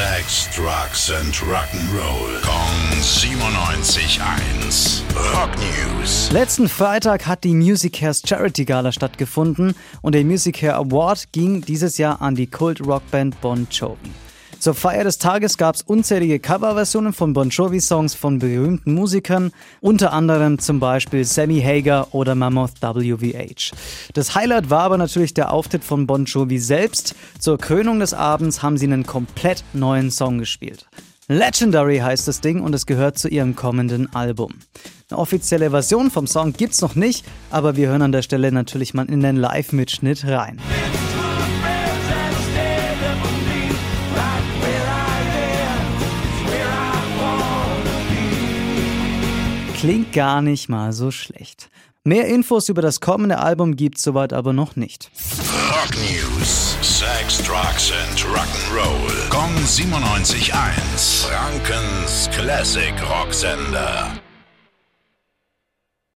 Sex, Drugs and Rock'n'Roll. Kong 97.1. Rock News. Letzten Freitag hat die Music Hairs Charity Gala stattgefunden und der Music Hair Award ging dieses Jahr an die Kult-Rockband Bon Jovi. Zur Feier des Tages gab es unzählige Coverversionen von Bon Jovi-Songs von berühmten Musikern, unter anderem zum Beispiel Sammy Hager oder Mammoth WVH. Das Highlight war aber natürlich der Auftritt von Bon Jovi selbst. Zur Krönung des Abends haben sie einen komplett neuen Song gespielt. Legendary heißt das Ding und es gehört zu ihrem kommenden Album. Eine offizielle Version vom Song gibt's noch nicht, aber wir hören an der Stelle natürlich mal in den Live-Mitschnitt rein. Klingt gar nicht mal so schlecht. Mehr Infos über das kommende Album gibt's soweit aber noch nicht. Rock News. Sex, Drugs and Rock'n'Roll. Kong 97.1. Frankens Classic Rocksender.